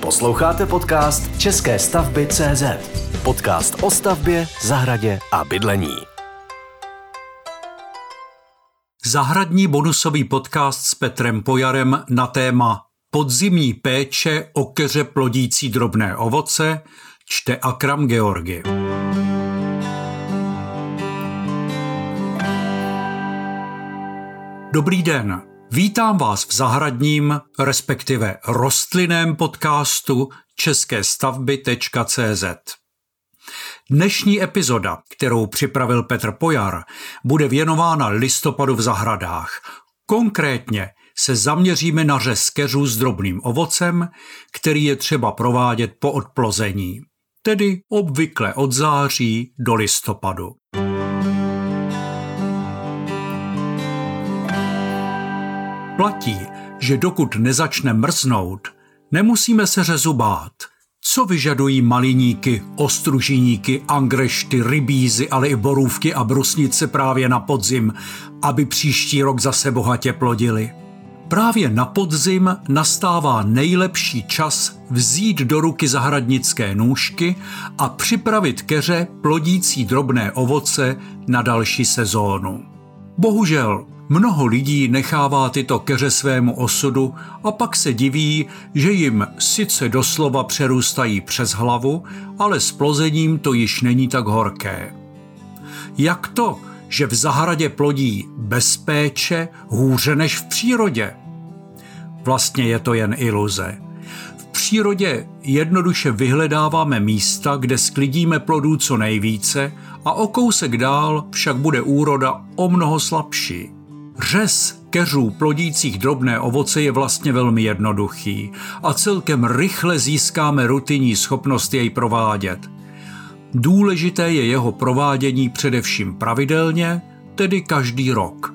Posloucháte podcast České stavby CZ. Podcast o stavbě, zahradě a bydlení. Zahradní bonusový podcast s Petrem Pojarem na téma Podzimní péče o keře plodící drobné ovoce čte Akram Georgi. Dobrý den. Vítám vás v zahradním, respektive rostlinném podcastu české stavby.cz. Dnešní epizoda, kterou připravil Petr Pojar, bude věnována listopadu v zahradách. Konkrétně se zaměříme na řez keřů s drobným ovocem, který je třeba provádět po odplození, tedy obvykle od září do listopadu. Platí, že dokud nezačne mrznout, nemusíme se řezu bát. Co vyžadují maliníky, ostružiníky, angrešty, rybízy, ale i borůvky a brusnice právě na podzim, aby příští rok zase bohatě plodili? Právě na podzim nastává nejlepší čas vzít do ruky zahradnické nůžky a připravit keře plodící drobné ovoce na další sezónu. Bohužel Mnoho lidí nechává tyto keře svému osudu a pak se diví, že jim sice doslova přerůstají přes hlavu, ale s plozením to již není tak horké. Jak to, že v zahradě plodí bez péče hůře než v přírodě? Vlastně je to jen iluze. V přírodě jednoduše vyhledáváme místa, kde sklidíme plodů co nejvíce a o kousek dál však bude úroda o mnoho slabší. Řez keřů plodících drobné ovoce je vlastně velmi jednoduchý a celkem rychle získáme rutinní schopnost jej provádět. Důležité je jeho provádění především pravidelně, tedy každý rok.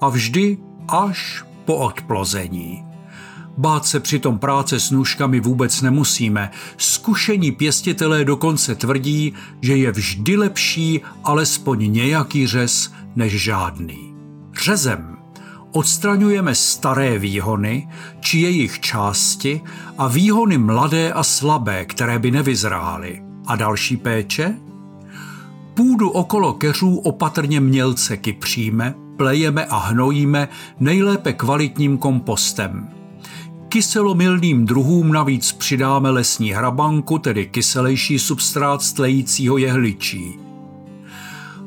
A vždy až po odplození. Bát se přitom práce s nůžkami vůbec nemusíme. Zkušení pěstitelé dokonce tvrdí, že je vždy lepší alespoň nějaký řez než žádný. Řezem odstraňujeme staré výhony či jejich části a výhony mladé a slabé, které by nevyzrály. A další péče? Půdu okolo keřů opatrně mělce kypříme, plejeme a hnojíme nejlépe kvalitním kompostem. Kyselomilným druhům navíc přidáme lesní hrabanku, tedy kyselejší substrát z tlejícího jehličí.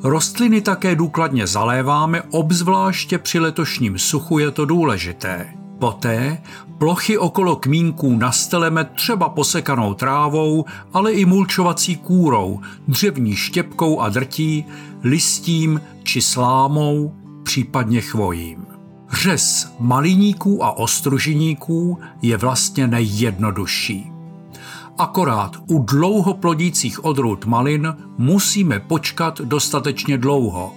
Rostliny také důkladně zaléváme, obzvláště při letošním suchu je to důležité. Poté plochy okolo kmínků nasteleme třeba posekanou trávou, ale i mulčovací kůrou, dřevní štěpkou a drtí, listím či slámou, případně chvojím. Řez maliníků a ostružiníků je vlastně nejjednodušší. Akorát u dlouho plodících odrůd malin musíme počkat dostatečně dlouho.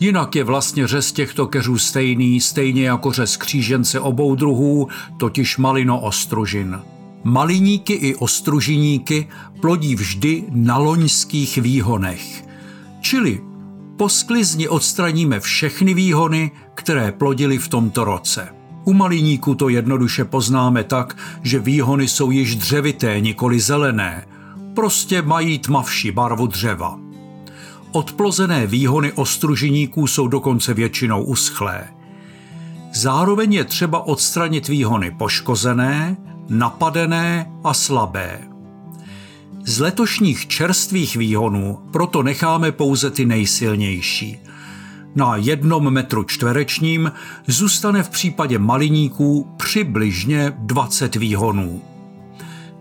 Jinak je vlastně řez těchto keřů stejný, stejně jako řez křížence obou druhů, totiž malino ostružin. Maliníky i ostružiníky plodí vždy na loňských výhonech. Čili po sklizni odstraníme všechny výhony, které plodily v tomto roce. U maliníku to jednoduše poznáme tak, že výhony jsou již dřevité, nikoli zelené. Prostě mají tmavší barvu dřeva. Odplozené výhony ostružiníků jsou dokonce většinou uschlé. Zároveň je třeba odstranit výhony poškozené, napadené a slabé. Z letošních čerstvých výhonů proto necháme pouze ty nejsilnější – na jednom metru čtverečním zůstane v případě maliníků přibližně 20 výhonů.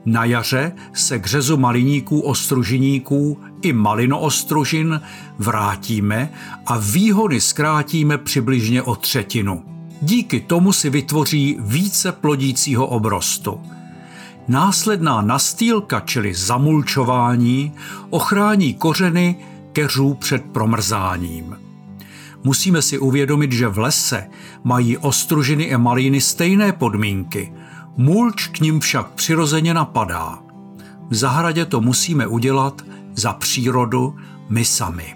Na jaře se k řezu maliníků ostružiníků i malinoostružin vrátíme a výhony zkrátíme přibližně o třetinu. Díky tomu si vytvoří více plodícího obrostu. Následná nastýlka, čili zamulčování, ochrání kořeny keřů před promrzáním. Musíme si uvědomit, že v lese mají ostružiny i malíny stejné podmínky. Mulč k ním však přirozeně napadá. V zahradě to musíme udělat za přírodu my sami.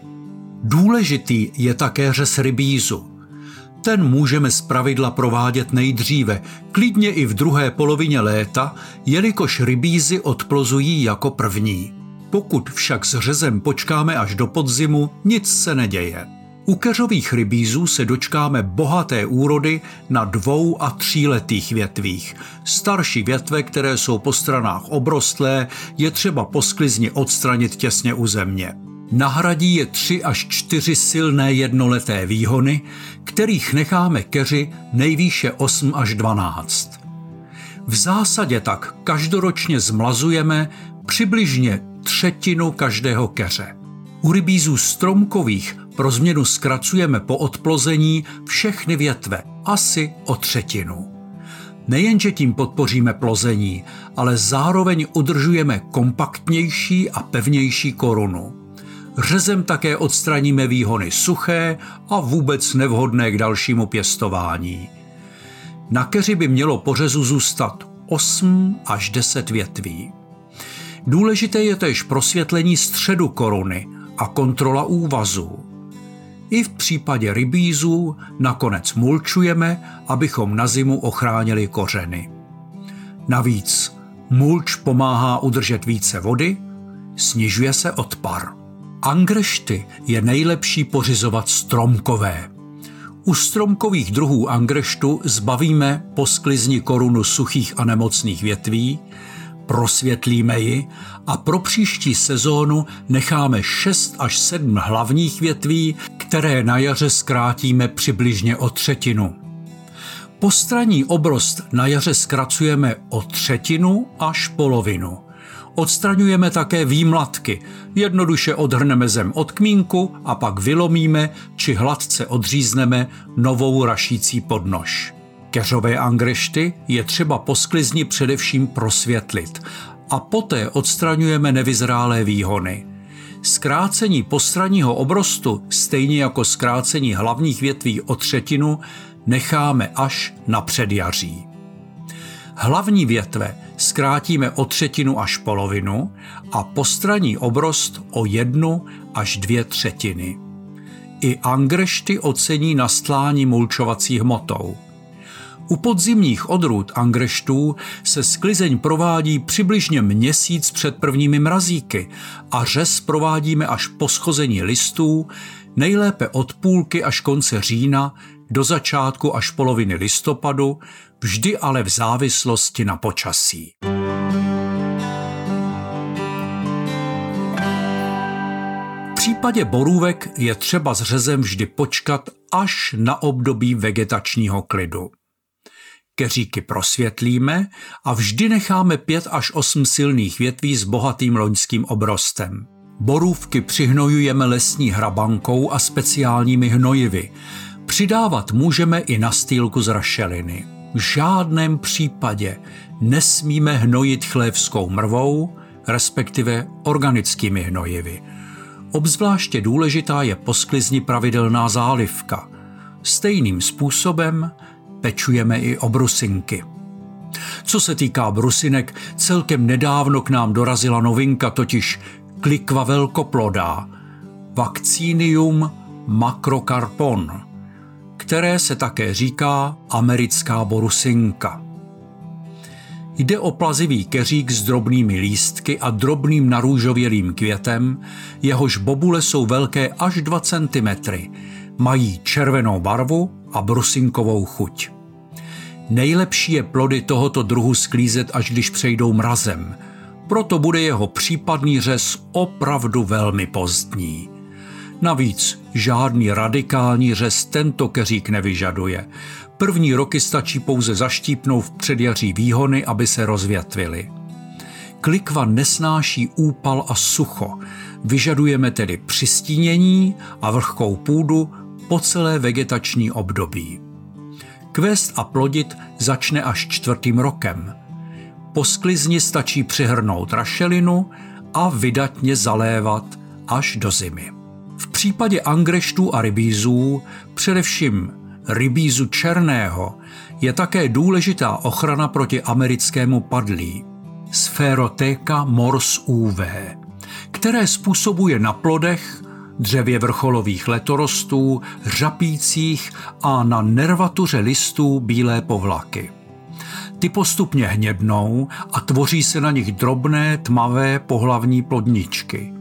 Důležitý je také řez rybízu. Ten můžeme zpravidla provádět nejdříve, klidně i v druhé polovině léta, jelikož rybízy odplozují jako první. Pokud však s řezem počkáme až do podzimu, nic se neděje. U keřových rybízů se dočkáme bohaté úrody na dvou a tříletých větvích. Starší větve, které jsou po stranách obrostlé, je třeba posklizni odstranit těsně u země. Nahradí je tři až čtyři silné jednoleté výhony, kterých necháme keři nejvýše 8 až 12. V zásadě tak každoročně zmlazujeme přibližně třetinu každého keře. U rybízů stromkových pro změnu zkracujeme po odplození všechny větve, asi o třetinu. Nejenže tím podpoříme plození, ale zároveň udržujeme kompaktnější a pevnější korunu. Řezem také odstraníme výhony suché a vůbec nevhodné k dalšímu pěstování. Na keři by mělo po řezu zůstat 8 až 10 větví. Důležité je též prosvětlení středu koruny a kontrola úvazu. I v případě rybízů nakonec mulčujeme, abychom na zimu ochránili kořeny. Navíc mulč pomáhá udržet více vody, snižuje se odpar. Angrešty je nejlepší pořizovat stromkové. U stromkových druhů angreštu zbavíme po sklizni korunu suchých a nemocných větví, prosvětlíme ji a pro příští sezónu necháme 6 až 7 hlavních větví, které na jaře zkrátíme přibližně o třetinu. Postranní obrost na jaře zkracujeme o třetinu až polovinu. Odstraňujeme také výmlatky. Jednoduše odhrneme zem od kmínku a pak vylomíme či hladce odřízneme novou rašící podnož. Keřové angrešty je třeba po sklizni především prosvětlit a poté odstraňujeme nevyzrálé výhony. Zkrácení postranního obrostu, stejně jako zkrácení hlavních větví o třetinu, necháme až na předjaří. Hlavní větve zkrátíme o třetinu až polovinu a postranní obrost o jednu až dvě třetiny. I angrešty ocení nastlání mulčovací hmotou – u podzimních odrůd angreštů se sklizeň provádí přibližně měsíc před prvními mrazíky a řez provádíme až po schození listů, nejlépe od půlky až konce října do začátku až poloviny listopadu, vždy ale v závislosti na počasí. V případě borůvek je třeba s řezem vždy počkat až na období vegetačního klidu keříky prosvětlíme a vždy necháme pět až osm silných větví s bohatým loňským obrostem. Borůvky přihnojujeme lesní hrabankou a speciálními hnojivy. Přidávat můžeme i na stýlku z rašeliny. V žádném případě nesmíme hnojit chlévskou mrvou, respektive organickými hnojivy. Obzvláště důležitá je po sklizni pravidelná zálivka. Stejným způsobem pečujeme i o brusinky. Co se týká brusinek, celkem nedávno k nám dorazila novinka, totiž klikva velkoplodá, Vaccinium macrocarpon, které se také říká americká borusinka. Jde o plazivý keřík s drobnými lístky a drobným narůžovělým květem, jehož bobule jsou velké až 2 cm, mají červenou barvu a brusinkovou chuť. Nejlepší je plody tohoto druhu sklízet, až když přejdou mrazem. Proto bude jeho případný řez opravdu velmi pozdní. Navíc žádný radikální řez tento keřík nevyžaduje. První roky stačí pouze zaštípnout v předjaří výhony, aby se rozvětvily. Klikva nesnáší úpal a sucho. Vyžadujeme tedy přistínění a vlhkou půdu po celé vegetační období. Kvést a plodit začne až čtvrtým rokem. Po sklizni stačí přihrnout rašelinu a vydatně zalévat až do zimy. V případě angreštů a rybízů, především rybízu černého, je také důležitá ochrana proti americkému padlí, Spherotheca mors UV, které způsobuje na plodech dřevě vrcholových letorostů, řapících a na nervatuře listů bílé povlaky. Ty postupně hnědnou a tvoří se na nich drobné, tmavé pohlavní plodničky.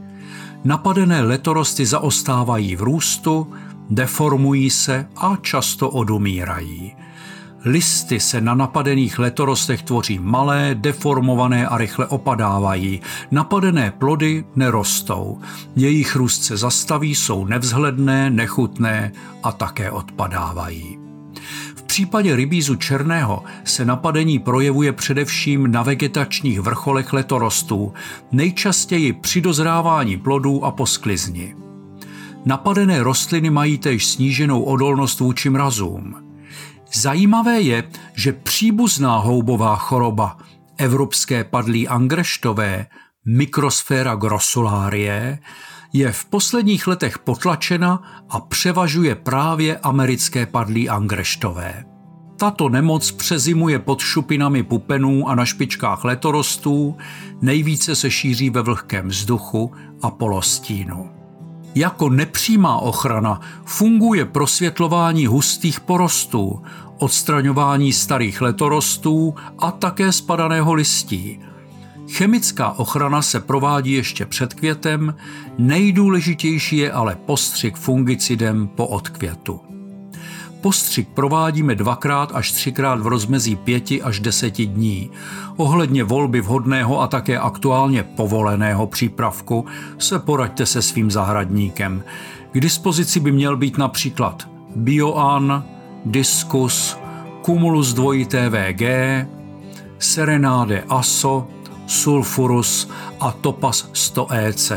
Napadené letorosty zaostávají v růstu, deformují se a často odumírají. Listy se na napadených letorostech tvoří malé, deformované a rychle opadávají. Napadené plody nerostou. Jejich růst se zastaví, jsou nevzhledné, nechutné a také odpadávají. V případě rybízu černého se napadení projevuje především na vegetačních vrcholech letorostů, nejčastěji při dozrávání plodů a posklizni. Napadené rostliny mají též sníženou odolnost vůči mrazům. Zajímavé je, že příbuzná houbová choroba evropské padlí angreštové Microsfera grossularie je v posledních letech potlačena a převažuje právě americké padlí angreštové. Tato nemoc přezimuje pod šupinami pupenů a na špičkách letorostů, nejvíce se šíří ve vlhkém vzduchu a polostínu. Jako nepřímá ochrana funguje prosvětlování hustých porostů, odstraňování starých letorostů a také spadaného listí. Chemická ochrana se provádí ještě před květem, nejdůležitější je ale postřik fungicidem po odkvětu. Postřik provádíme dvakrát až třikrát v rozmezí pěti až deseti dní. Ohledně volby vhodného a také aktuálně povoleného přípravku se poraďte se svým zahradníkem. K dispozici by měl být například Bioan, Diskus, Cumulus 2 VG, Serenade Aso, Sulfurus a Topaz 100 EC.